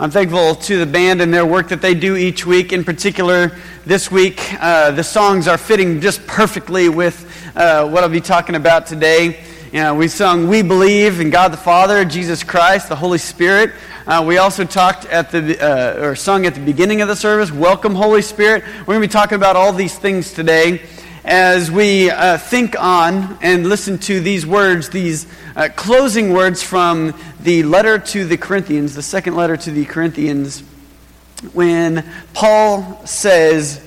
I'm thankful to the band and their work that they do each week. In particular, this week, uh, the songs are fitting just perfectly with uh, what I'll be talking about today. You know, we sung We Believe in God the Father, Jesus Christ, the Holy Spirit. Uh, we also talked at the, uh, or sung at the beginning of the service, Welcome, Holy Spirit. We're going to be talking about all these things today as we uh, think on and listen to these words, these uh, closing words from the letter to the Corinthians, the second letter to the Corinthians, when Paul says,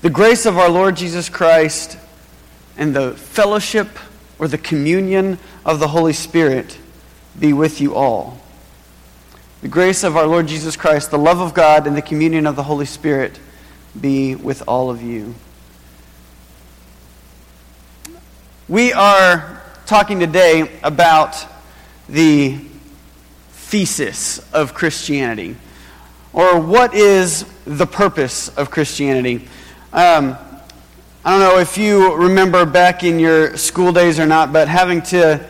The grace of our Lord Jesus Christ and the fellowship or the communion of the Holy Spirit be with you all. The grace of our Lord Jesus Christ, the love of God, and the communion of the Holy Spirit be with all of you. We are talking today about the thesis of Christianity, or what is the purpose of Christianity. Um, I don't know if you remember back in your school days or not, but having to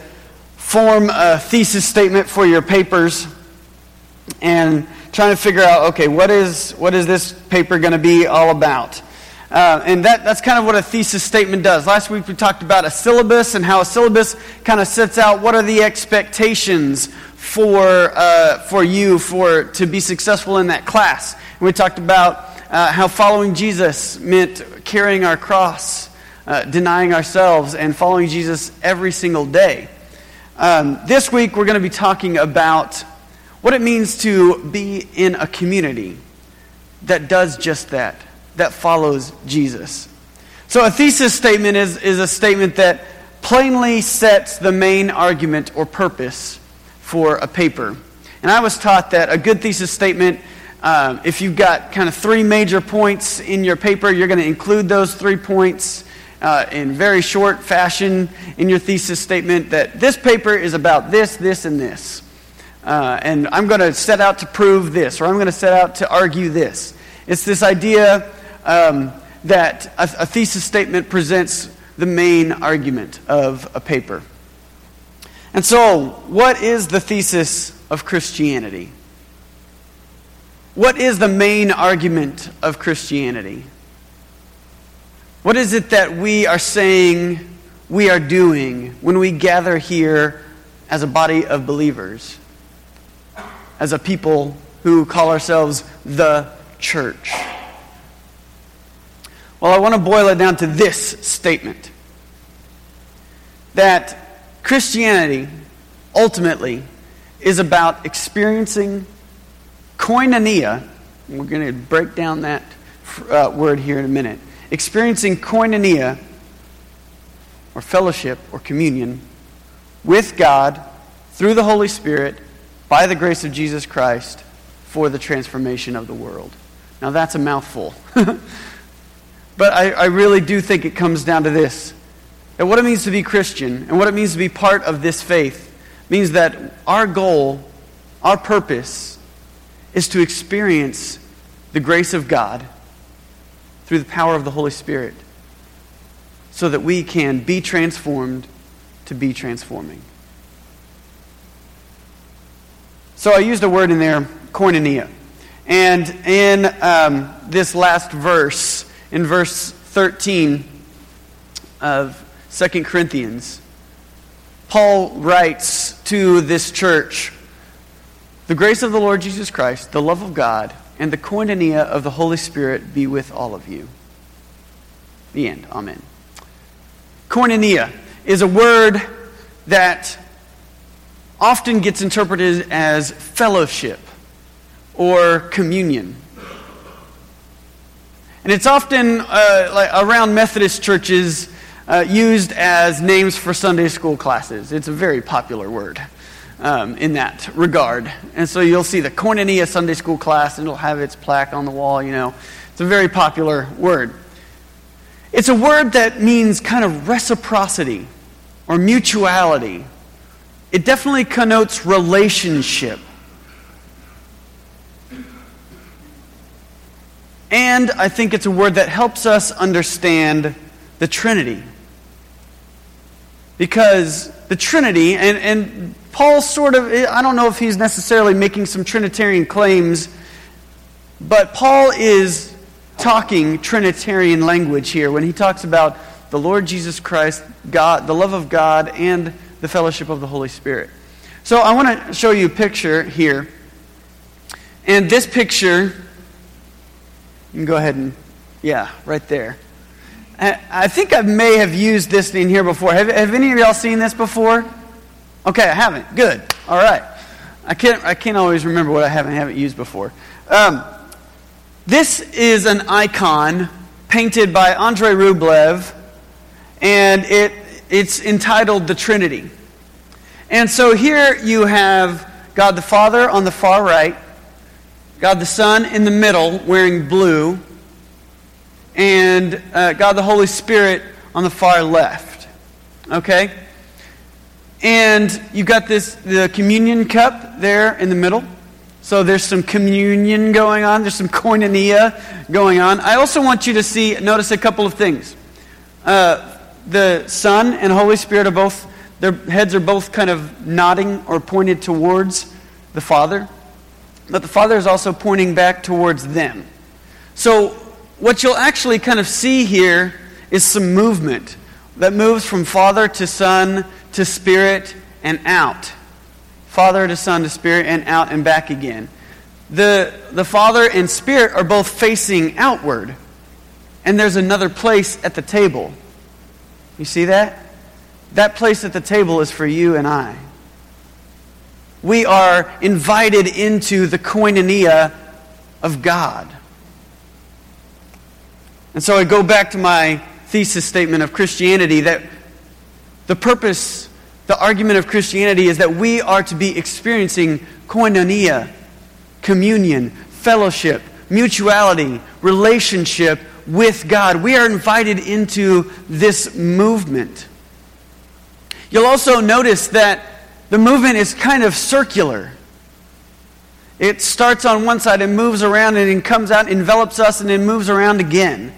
form a thesis statement for your papers and trying to figure out, okay, what is, what is this paper going to be all about? Uh, and that, that's kind of what a thesis statement does. Last week we talked about a syllabus and how a syllabus kind of sets out what are the expectations for, uh, for you for, to be successful in that class. And we talked about uh, how following Jesus meant carrying our cross, uh, denying ourselves, and following Jesus every single day. Um, this week we're going to be talking about what it means to be in a community that does just that that follows Jesus. So, a thesis statement is, is a statement that plainly sets the main argument or purpose for a paper. And I was taught that a good thesis statement, um, if you've got kind of three major points in your paper, you're going to include those three points uh, in very short fashion in your thesis statement that this paper is about this, this, and this. Uh, and I'm going to set out to prove this, or I'm going to set out to argue this. It's this idea um, that a, a thesis statement presents the main argument of a paper. And so, what is the thesis of Christianity? What is the main argument of Christianity? What is it that we are saying we are doing when we gather here as a body of believers, as a people who call ourselves the church? Well, I want to boil it down to this statement that Christianity ultimately is about experiencing koinonia. We're going to break down that uh, word here in a minute. Experiencing koinonia, or fellowship, or communion, with God through the Holy Spirit by the grace of Jesus Christ for the transformation of the world. Now, that's a mouthful. But I, I really do think it comes down to this that what it means to be Christian and what it means to be part of this faith means that our goal, our purpose, is to experience the grace of God through the power of the Holy Spirit so that we can be transformed to be transforming. So I used a word in there, koinonia. And in um, this last verse, in verse 13 of 2 Corinthians, Paul writes to this church The grace of the Lord Jesus Christ, the love of God, and the koinonia of the Holy Spirit be with all of you. The end. Amen. Koinonia is a word that often gets interpreted as fellowship or communion. And it's often uh, like around Methodist churches uh, used as names for Sunday school classes. It's a very popular word um, in that regard. And so you'll see the Koinonia Sunday school class, and it'll have its plaque on the wall, you know. It's a very popular word. It's a word that means kind of reciprocity or mutuality. It definitely connotes relationship. And I think it's a word that helps us understand the Trinity. Because the Trinity, and, and Paul sort of, I don't know if he's necessarily making some Trinitarian claims, but Paul is talking Trinitarian language here when he talks about the Lord Jesus Christ, God, the love of God, and the fellowship of the Holy Spirit. So I want to show you a picture here. And this picture, you can go ahead and, yeah, right there. I think I may have used this in here before. Have, have any of y'all seen this before? Okay, I haven't. Good. All right. I can't, I can't always remember what I haven't, haven't used before. Um, this is an icon painted by Andrei Rublev, and it, it's entitled The Trinity. And so here you have God the Father on the far right, God the Son in the middle wearing blue, and uh, God the Holy Spirit on the far left. Okay? And you've got this the communion cup there in the middle. So there's some communion going on, there's some koinonia going on. I also want you to see, notice a couple of things. Uh, the Son and Holy Spirit are both, their heads are both kind of nodding or pointed towards the Father. But the Father is also pointing back towards them. So what you'll actually kind of see here is some movement that moves from Father to Son to Spirit and out. Father to Son to Spirit and out and back again. The, the Father and Spirit are both facing outward, and there's another place at the table. You see that? That place at the table is for you and I. We are invited into the koinonia of God. And so I go back to my thesis statement of Christianity that the purpose, the argument of Christianity is that we are to be experiencing koinonia, communion, fellowship, mutuality, relationship with God. We are invited into this movement. You'll also notice that the movement is kind of circular. It starts on one side and moves around and then comes out, envelops us, and then moves around again.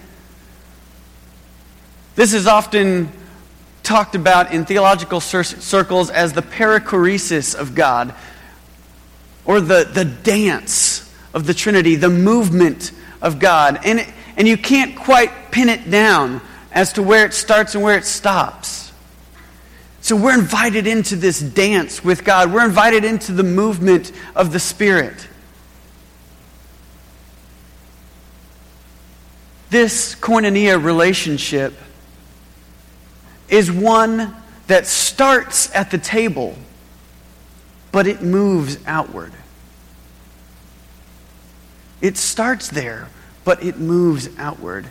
This is often talked about in theological circles as the perichoresis of God, or the, the dance of the Trinity, the movement of God. And, and you can't quite pin it down as to where it starts and where it stops. So we're invited into this dance with God. We're invited into the movement of the Spirit. This koinonia relationship is one that starts at the table, but it moves outward. It starts there, but it moves outward.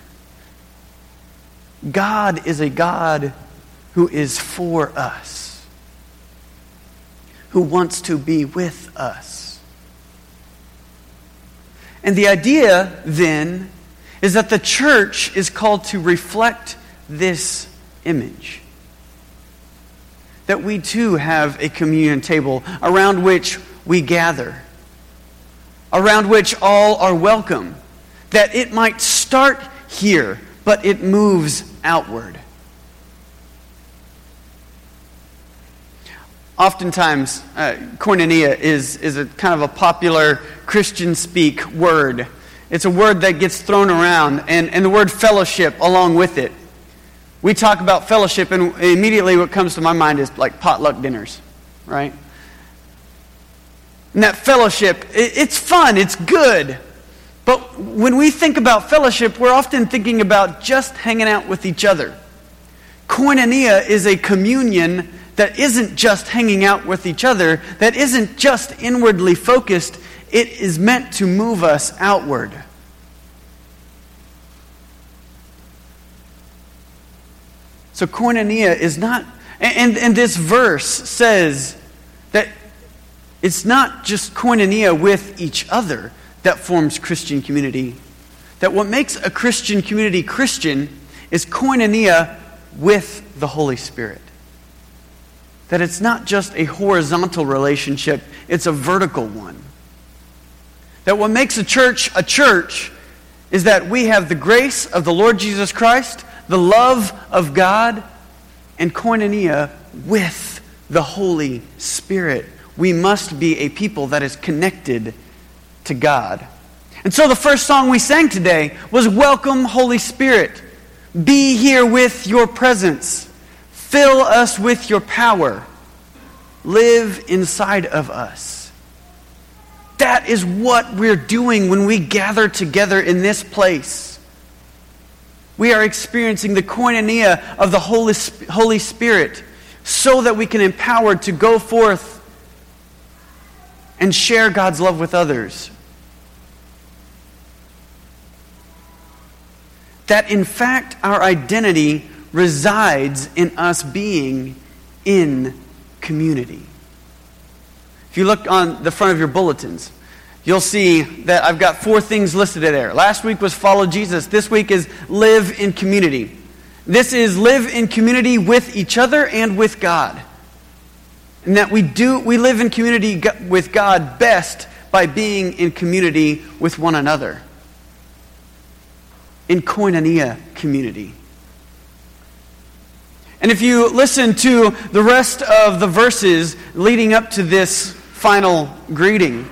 God is a God who is for us, who wants to be with us. And the idea then is that the church is called to reflect this image. That we too have a communion table around which we gather, around which all are welcome. That it might start here, but it moves outward. Oftentimes, uh, koinonia is, is a kind of a popular Christian speak word. It's a word that gets thrown around, and, and the word fellowship along with it. We talk about fellowship, and immediately what comes to my mind is like potluck dinners, right? And that fellowship, it's fun, it's good. But when we think about fellowship, we're often thinking about just hanging out with each other. Koinonia is a communion that isn't just hanging out with each other, that isn't just inwardly focused, it is meant to move us outward. So koinonia is not, and, and this verse says that it's not just koinonia with each other that forms Christian community. That what makes a Christian community Christian is koinonia with the Holy Spirit. That it's not just a horizontal relationship, it's a vertical one. That what makes a church a church is that we have the grace of the Lord Jesus Christ the love of God and koinonia with the Holy Spirit. We must be a people that is connected to God. And so the first song we sang today was Welcome, Holy Spirit. Be here with your presence. Fill us with your power. Live inside of us. That is what we're doing when we gather together in this place. We are experiencing the koinonia of the Holy, Holy Spirit so that we can empowered to go forth and share God's love with others. That in fact our identity resides in us being in community. If you look on the front of your bulletins, you'll see that I've got four things listed there. Last week was follow Jesus. This week is live in community. This is live in community with each other and with God. And that we do we live in community with God best by being in community with one another. In koinonia community. And if you listen to the rest of the verses leading up to this final greeting,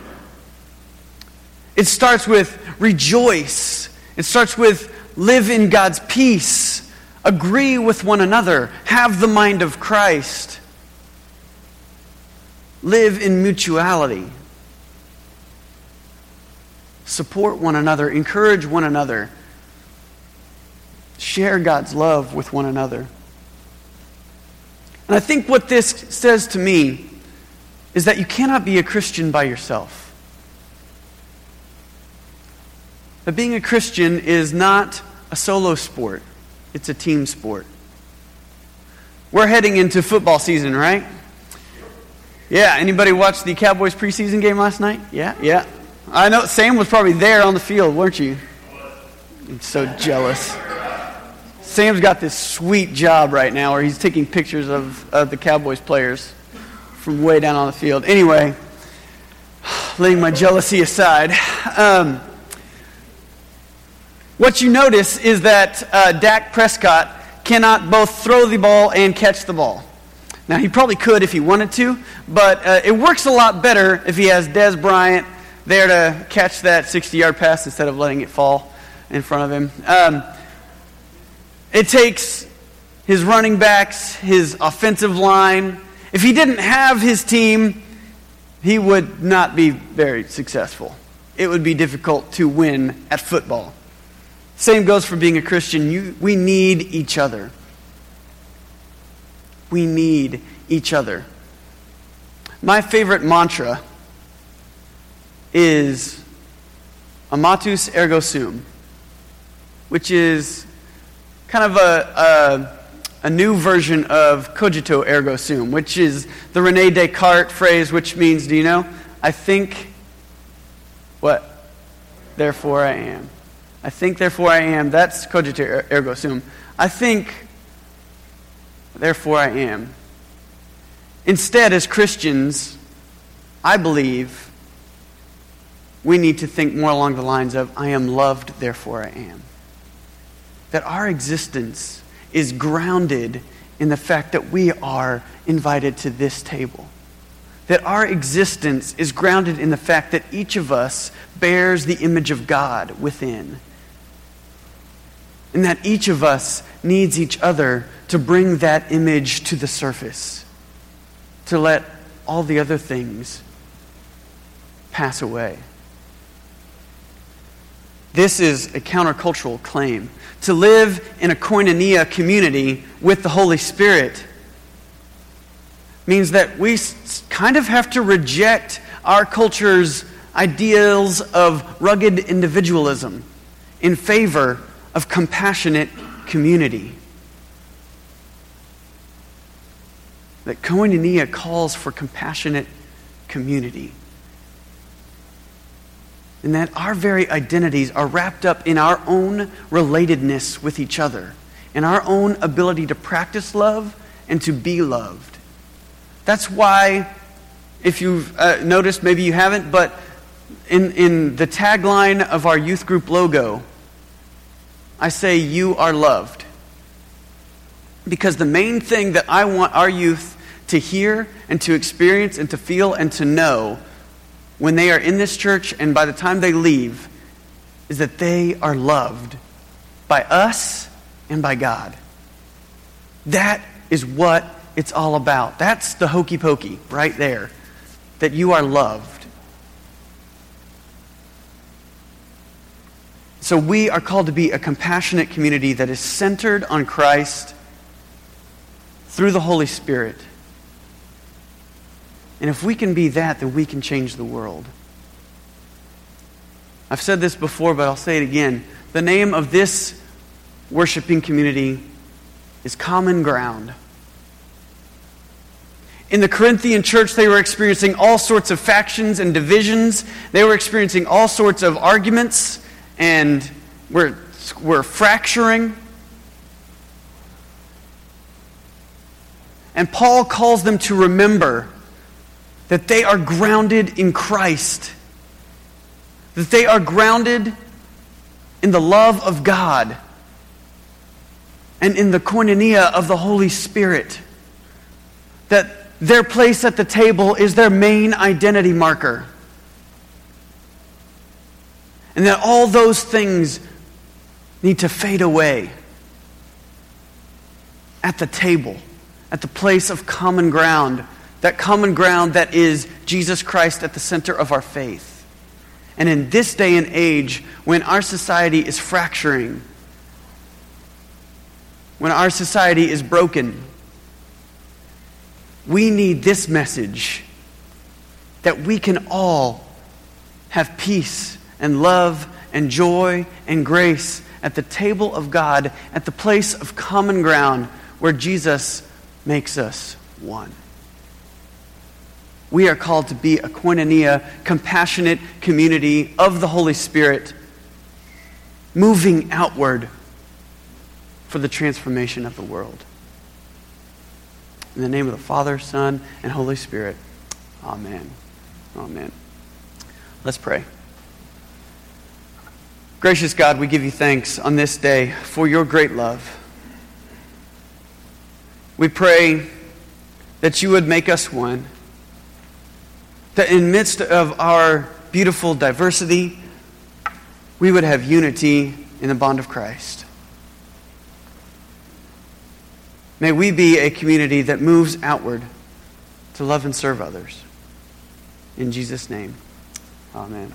it starts with rejoice. It starts with live in God's peace, agree with one another, have the mind of Christ, live in mutuality, support one another, encourage one another, share God's love with one another. And I think what this says to me is that you cannot be a Christian by yourself. That being a Christian is not a solo sport, it's a team sport. We're heading into football season, right? Yeah, anybody watch the Cowboys preseason game last night? Yeah, yeah. I know Sam was probably there on the field, weren't you? I'm so jealous. Sam's got this sweet job right now where he's taking pictures of, of the Cowboys players from way down on the field. Anyway, laying my jealousy aside. Um, what you notice is that uh, Dak Prescott cannot both throw the ball and catch the ball. Now, he probably could if he wanted to, but uh, it works a lot better if he has Dez Bryant there to catch that 60 yard pass instead of letting it fall in front of him. Um, it takes his running backs, his offensive line. If he didn't have his team, he would not be very successful. It would be difficult to win at football. Same goes for being a Christian. You, we need each other. We need each other. My favorite mantra is amatus ergo sum, which is kind of a, a, a, new version of cogito ergo sum, which is the Rene Descartes phrase, which means, do you know? I think, what? Therefore I am. I think, therefore I am. That's cogito er, ergo sum. I think, therefore I am. Instead, as Christians, I believe we need to think more along the lines of, I am loved, therefore I am that our existence is grounded in the fact that we are invited to this table. That our existence is grounded in the fact that each of us bears the image of God within. And that each of us needs each other to bring that image to the surface, to let all the other things pass away. This is a countercultural claim to live in a koinonia community with the Holy Spirit means that we kind of have to reject our culture's ideals of rugged individualism in favor of compassionate community. That koinonia calls for compassionate community and that our very identities are wrapped up in our own relatedness with each other, and our own ability to practice love and to be loved. That's why, if you've uh, noticed, maybe you haven't, but in, in the tagline of our youth group logo, I say, You are loved. Because the main thing that I want our youth to hear and to experience and to feel and to know when they are in this church and by the time they leave is that they are loved by us and by God. That is what it's all about. That's the hokey pokey right there, that you are loved. So we are called to be a compassionate community that is centered on Christ through the Holy Spirit. And if we can be that, then we can change the world. I've said this before, but I'll say it again. The name of this worshiping community is common ground. In the Corinthian church, they were experiencing all sorts of factions and divisions. They were experiencing all sorts of arguments and were, were fracturing. And Paul calls them to remember that they are grounded in Christ, that they are grounded in the love of God and in the koinonia of the Holy Spirit, that their place at the table is their main identity marker. And that all those things need to fade away at the table, at the place of common ground that common ground that is Jesus Christ at the center of our faith. And in this day and age, when our society is fracturing, when our society is broken, we need this message that we can all have peace and love and joy and grace at the table of God, at the place of common ground where Jesus makes us one. We are called to be a koinonia, compassionate community of the Holy Spirit, moving outward for the transformation of the world. In the name of the Father, Son, and Holy Spirit, Amen. Amen. Let's pray. Gracious God, we give you thanks on this day for your great love. We pray that you would make us one that in midst of our beautiful diversity, we would have unity in the bond of Christ. May we be a community that moves outward to love and serve others. In Jesus' name, amen.